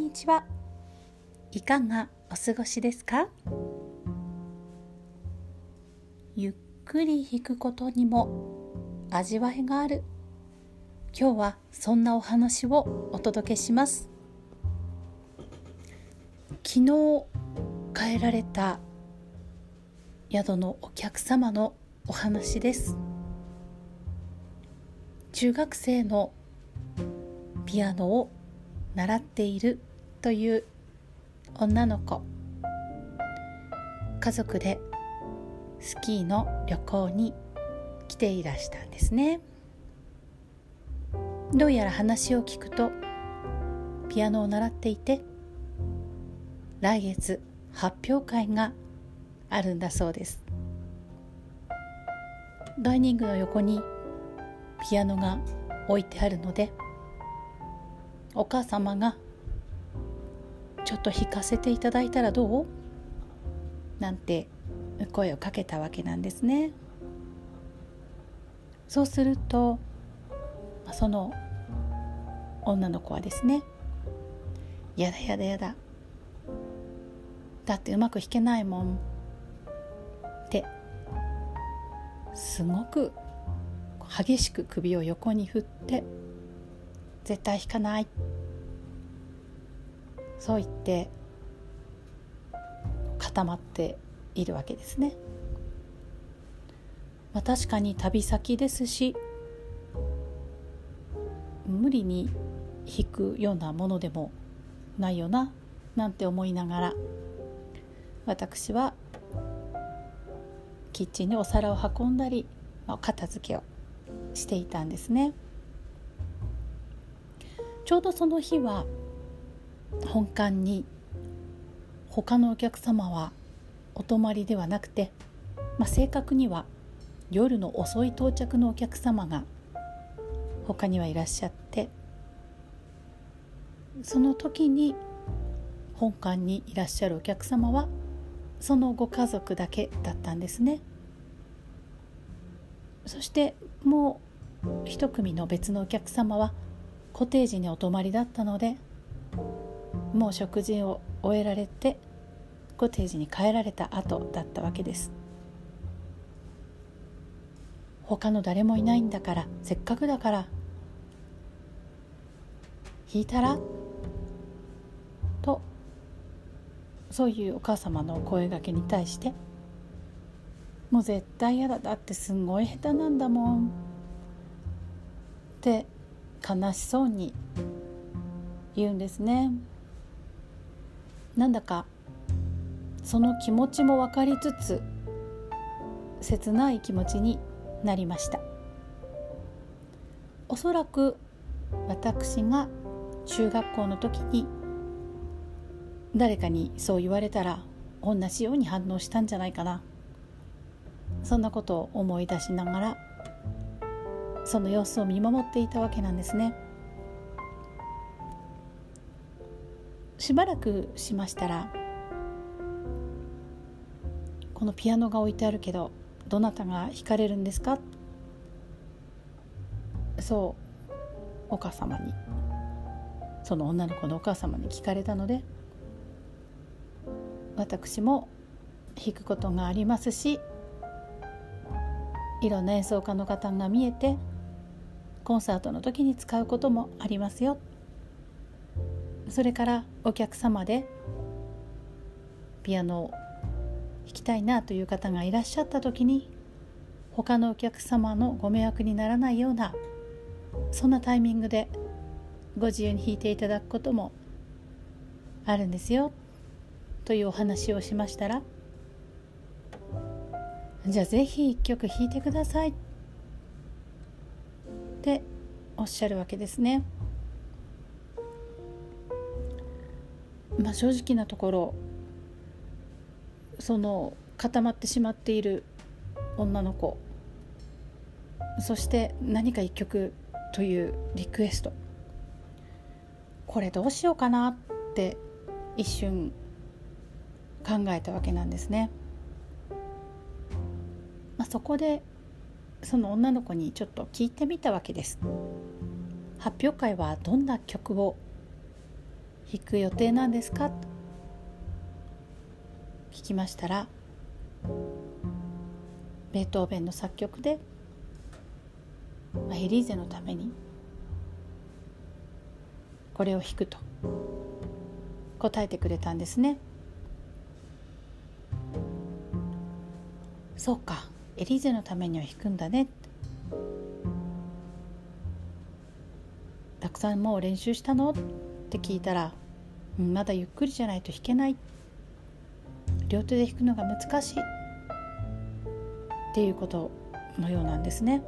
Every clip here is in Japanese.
にちは。いかがお過ごしですか？ゆっくり弾くことにも味わいがある。今日はそんなお話をお届けします。昨日帰られた宿のお客様のお話です。中学生のピアノを習っているという女の子。家族でスキーの旅行に来ていらしたんですね。どうやら話を聞くとピアノを習っていて来月発表会があるんだそうです。ダイニングの横にピアノが置いてあるのでお母様が「ちょっと弾かせていただいたらどう?」なんて声をかけたわけなんですね。そうするとその女の子はですね「やだやだやだだってうまく弾けないもん」ってすごく激しく首を横に振って絶対引かないそう言って固まっているわけですね。まあ、確かに旅先ですし無理に引くようなものでもないよななんて思いながら私はキッチンにお皿を運んだりまあ片付けをしていたんですね。ちょうどその日は本館に他のお客様はお泊まりではなくて、まあ、正確には夜の遅い到着のお客様が他にはいらっしゃってその時に本館にいらっしゃるお客様はそのご家族だけだったんですね。そしてもう一組の別のお客様はコテージにお泊まりだったのでもう食事を終えられてコテージに帰られた後だったわけです。他の誰もいないんだからせっかくだから弾いたら？とそういうお母様の声がけに対してもう絶対嫌だだってすんごい下手なんだもん。って悲しそうに言うんですね。なんだかその気持ちも分かりつつ切ない気持ちになりました。おそらく私が中学校の時に誰かにそう言われたら同じように反応したんじゃないかな。そんなことを思い出しながらその様子を見守っていたわけなんですね。しばらくしましたらこのピアノが置いてあるけどどなたが弾かれるんですか？そうお母様に。その女の子のお母様に聞かれたので私も弾くことがありますしいろんな演奏家の方が見えてコンサートの時に使うこともありますよ。それからお客様でピアノを弾きたいなという方がいらっしゃった時に他のお客様のご迷惑にならないようなそんなタイミングでご自由に弾いていただくこともあるんですよというお話をしましたらじゃあぜひ一曲弾いてくださいっておっしゃるわけですね。まあ、正直なところその固まってしまっている女の子そして何か一曲というリクエストこれどうしようかなって一瞬考えたわけなんですね。まあ、そこでその女の子にちょっと聞いてみたわけです発表会はどんな曲を弾く予定なんですか?」と聞きましたらベートーベンの作曲でエリーゼのためにこれを弾くと答えてくれたんですね。そうかエリーゼのためには弾くんだねたくさんもう練習したの？って聞いたら、まだゆっくりじゃないと弾けない。両手で弾くのが難しいっていうことのようなんですね。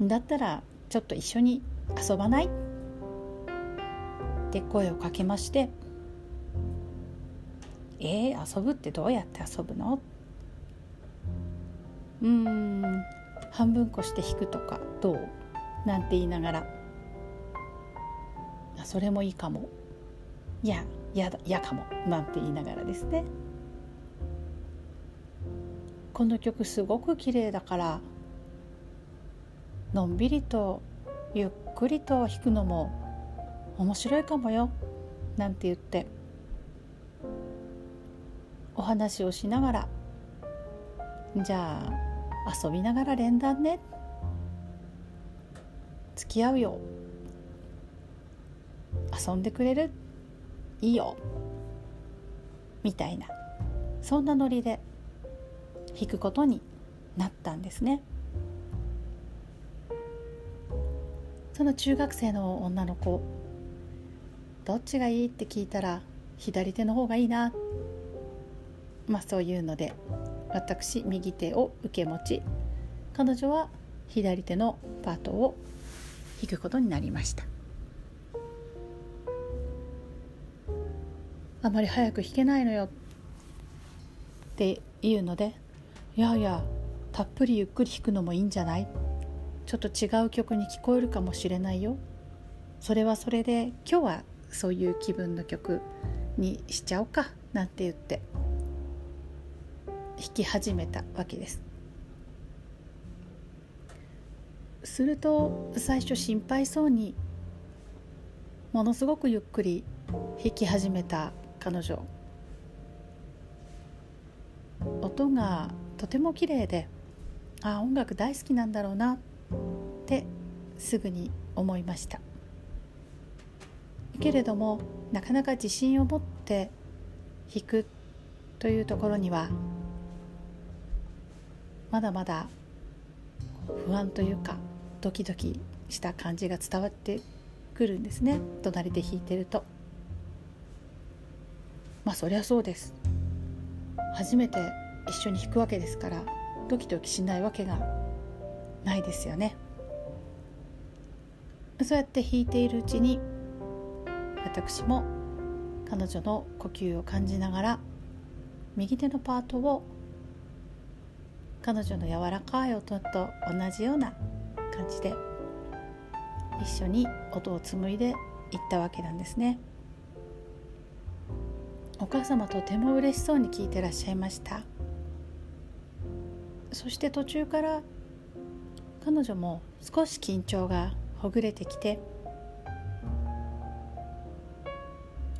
だったらちょっと一緒に遊ばない？って声をかけましてえー、遊ぶってどうやって遊ぶのうーん半分こして弾くとかどう？なんて言いながら。それもいいかも。いややだ嫌かも。なんて言いながらですね。この曲すごく綺麗だからのんびりとゆっくりと弾くのも面白いかもよ。なんて言ってお話をしながらじゃあ遊びながら連弾ね。付き合うよ。遊んでくれる？いいよ。みたいな。そんなノリで弾くことになったんですね。その中学生の女の子どっちがいいって聞いたら左手の方がいいな。まあそういうので私右手を受け持ち彼女は左手のパートを弾くことになりました。あまり早く弾けないのよ。っていうのでいやいやたっぷりゆっくり弾くのもいいんじゃない？ちょっと違う曲に聞こえるかもしれないよ。それはそれで今日はそういう気分の曲にしちゃおうかなんて言って弾き始めたわけです。すると最初心配そうにものすごくゆっくり弾き始めた彼女。音がとても綺麗であ音楽大好きなんだろうなってすぐに思いました。けれどもなかなか自信を持って弾くというところにはまだまだ不安というかドキドキした感じが伝わってくるんですね。隣で弾いてると。まあそりゃそうです。初めて一緒に弾くわけですからドキドキしないわけがないですよね。そうやって弾いているうちに私も彼女の呼吸を感じながら右手のパートを彼女の柔らかい音と同じような感じで一緒に音を紡いでいったわけなんですね。お母様とても嬉しそうに聞いてらっしゃいました。そして途中から彼女も少し緊張がほぐれてきて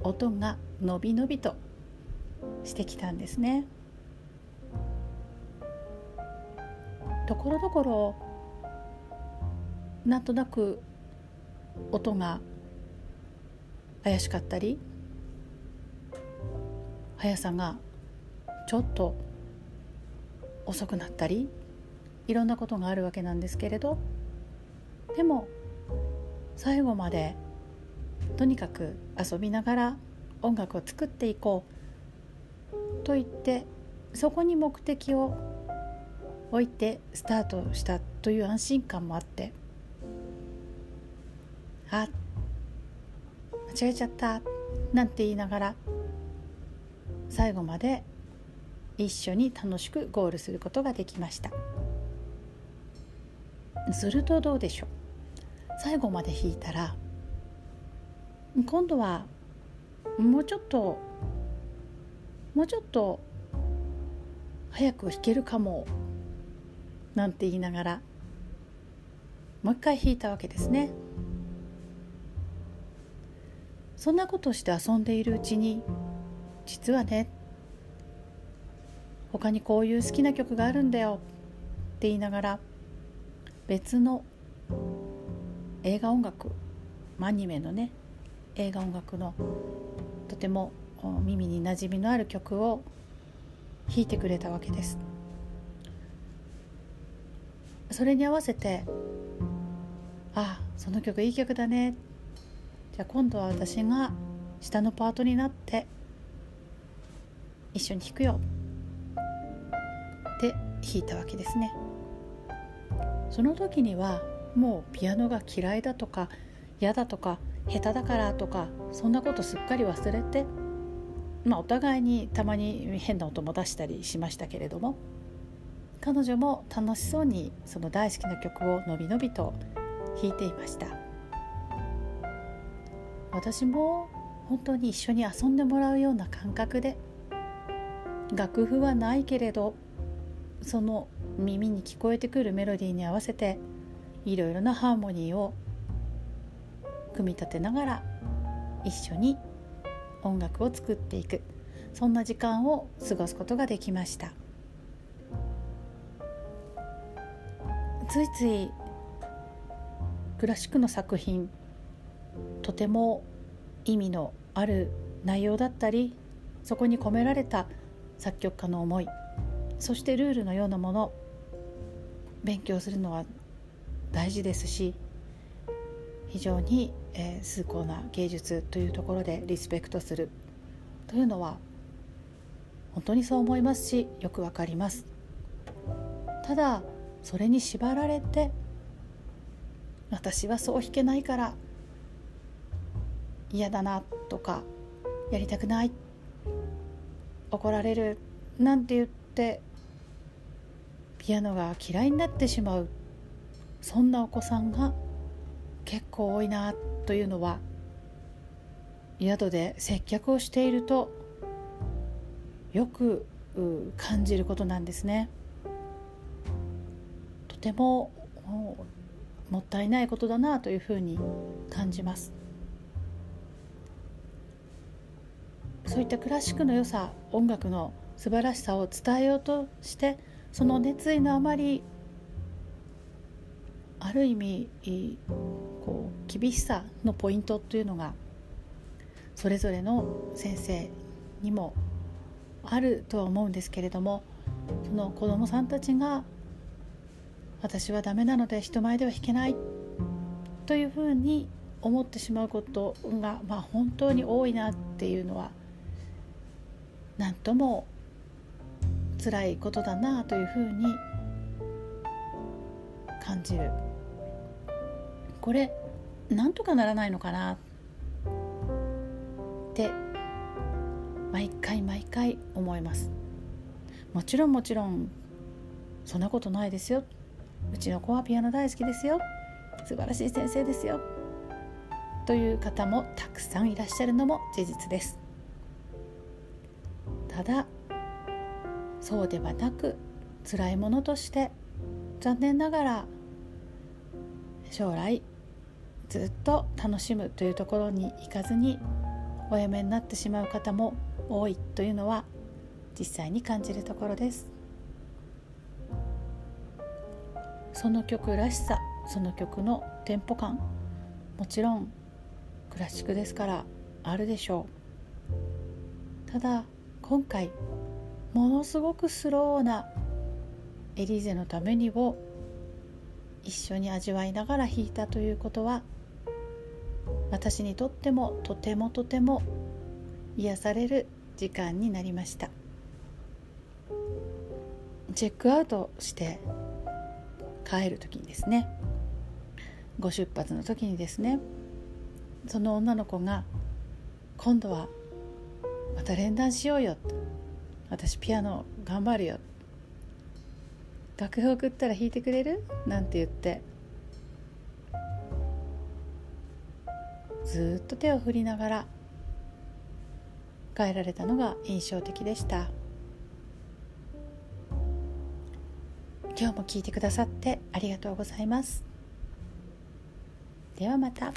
音がのびのびとしてきたんですね。ところどころなんとなく音が怪しかったり速さがちょっと遅くなったりいろんなことがあるわけなんですけれどでも最後までとにかく遊びながら音楽を作っていこうと言ってそこに目的を置いてスタートしたという安心感もあってあ間違えちゃったなんて言いながら最後まで一緒に楽しくゴールすることができました。するとどうでしょう？最後まで弾いたら今度はもうちょっともうちょっと早く弾けるかもなんて言いながらもう一回弾いたわけですね。そんなことして遊んでいるうちに実はね他にこういう好きな曲があるんだよって言いながら別の映画音楽アニメのね映画音楽のとても耳に馴染みのある曲を弾いてくれたわけです。それに合わせてあその曲いい曲だね。じゃあ今度は私が下のパートになって一緒に弾くよ。って弾いたわけですね。その時にはもうピアノが嫌いだとか嫌だとか下手だからとかそんなことすっかり忘れてまあお互いにたまに変な音も出したりしましたけれども彼女も楽しそうにその大好きな曲をのびのびと弾いていました。私も本当に一緒に遊んでもらうような感覚で楽譜はないけれどその耳に聞こえてくるメロディーに合わせていろいろなハーモニーを組み立てながら一緒に音楽を作っていく。そんな時間を過ごすことができました。ついついクラシックの作品とても意味のある内容だったりそこに込められた作曲家の思いそしてルールのようなもの勉強するのは大事ですし非常に、えー、崇高な芸術というところでリスペクトするというのは本当にそう思いますしよくわかります。ただそれに縛られて私はそう弾けないから嫌だなとかやりたくない怒られるなんて言ってピアノが嫌いになってしまうそんなお子さんが結構多いなというのは宿で接客をしているとよく感じることなんですね。とてももったいないことだなというふうに感じます。そういったクラシックの良さ音楽の素晴らしさを伝えようとしてその熱意のあまりある意味こう厳しさのポイントというのがそれぞれの先生にもあるとは思うんですけれどもその子どもさんたちが私はダメなので人前では弾けないというふうに思ってしまうことが、まあ、本当に多いなっていうのは何とも辛いことだなというふうに感じる。これなんとかならないのかなって毎回毎回思います。もちろんもちろんそんなことないですよ。うちの子はピアノ大好きですよ。素晴らしい先生ですよ。という方もたくさんいらっしゃるのも事実です。ただそうではなく辛いものとして残念ながら将来ずっと楽しむというところに行かずにお辞めになってしまう方も多いというのは実際に感じるところです。その曲らしさその曲のテンポ感もちろんクラシックですからあるでしょう。ただ今回ものすごくスローなエリーゼのためにを一緒に味わいながら弾いたということは私にとってもとてもとても癒される時間になりました。チェックアウトして帰る時にですね。ご出発の時にですねその女の子が今度はまた連弾しようよ。私ピアノ頑張るよ。楽譜送ったら弾いてくれる？なんて言って。ずっと手を振りながら。帰られたのが印象的でした。今日も聞いてくださってありがとうございます。ではまた。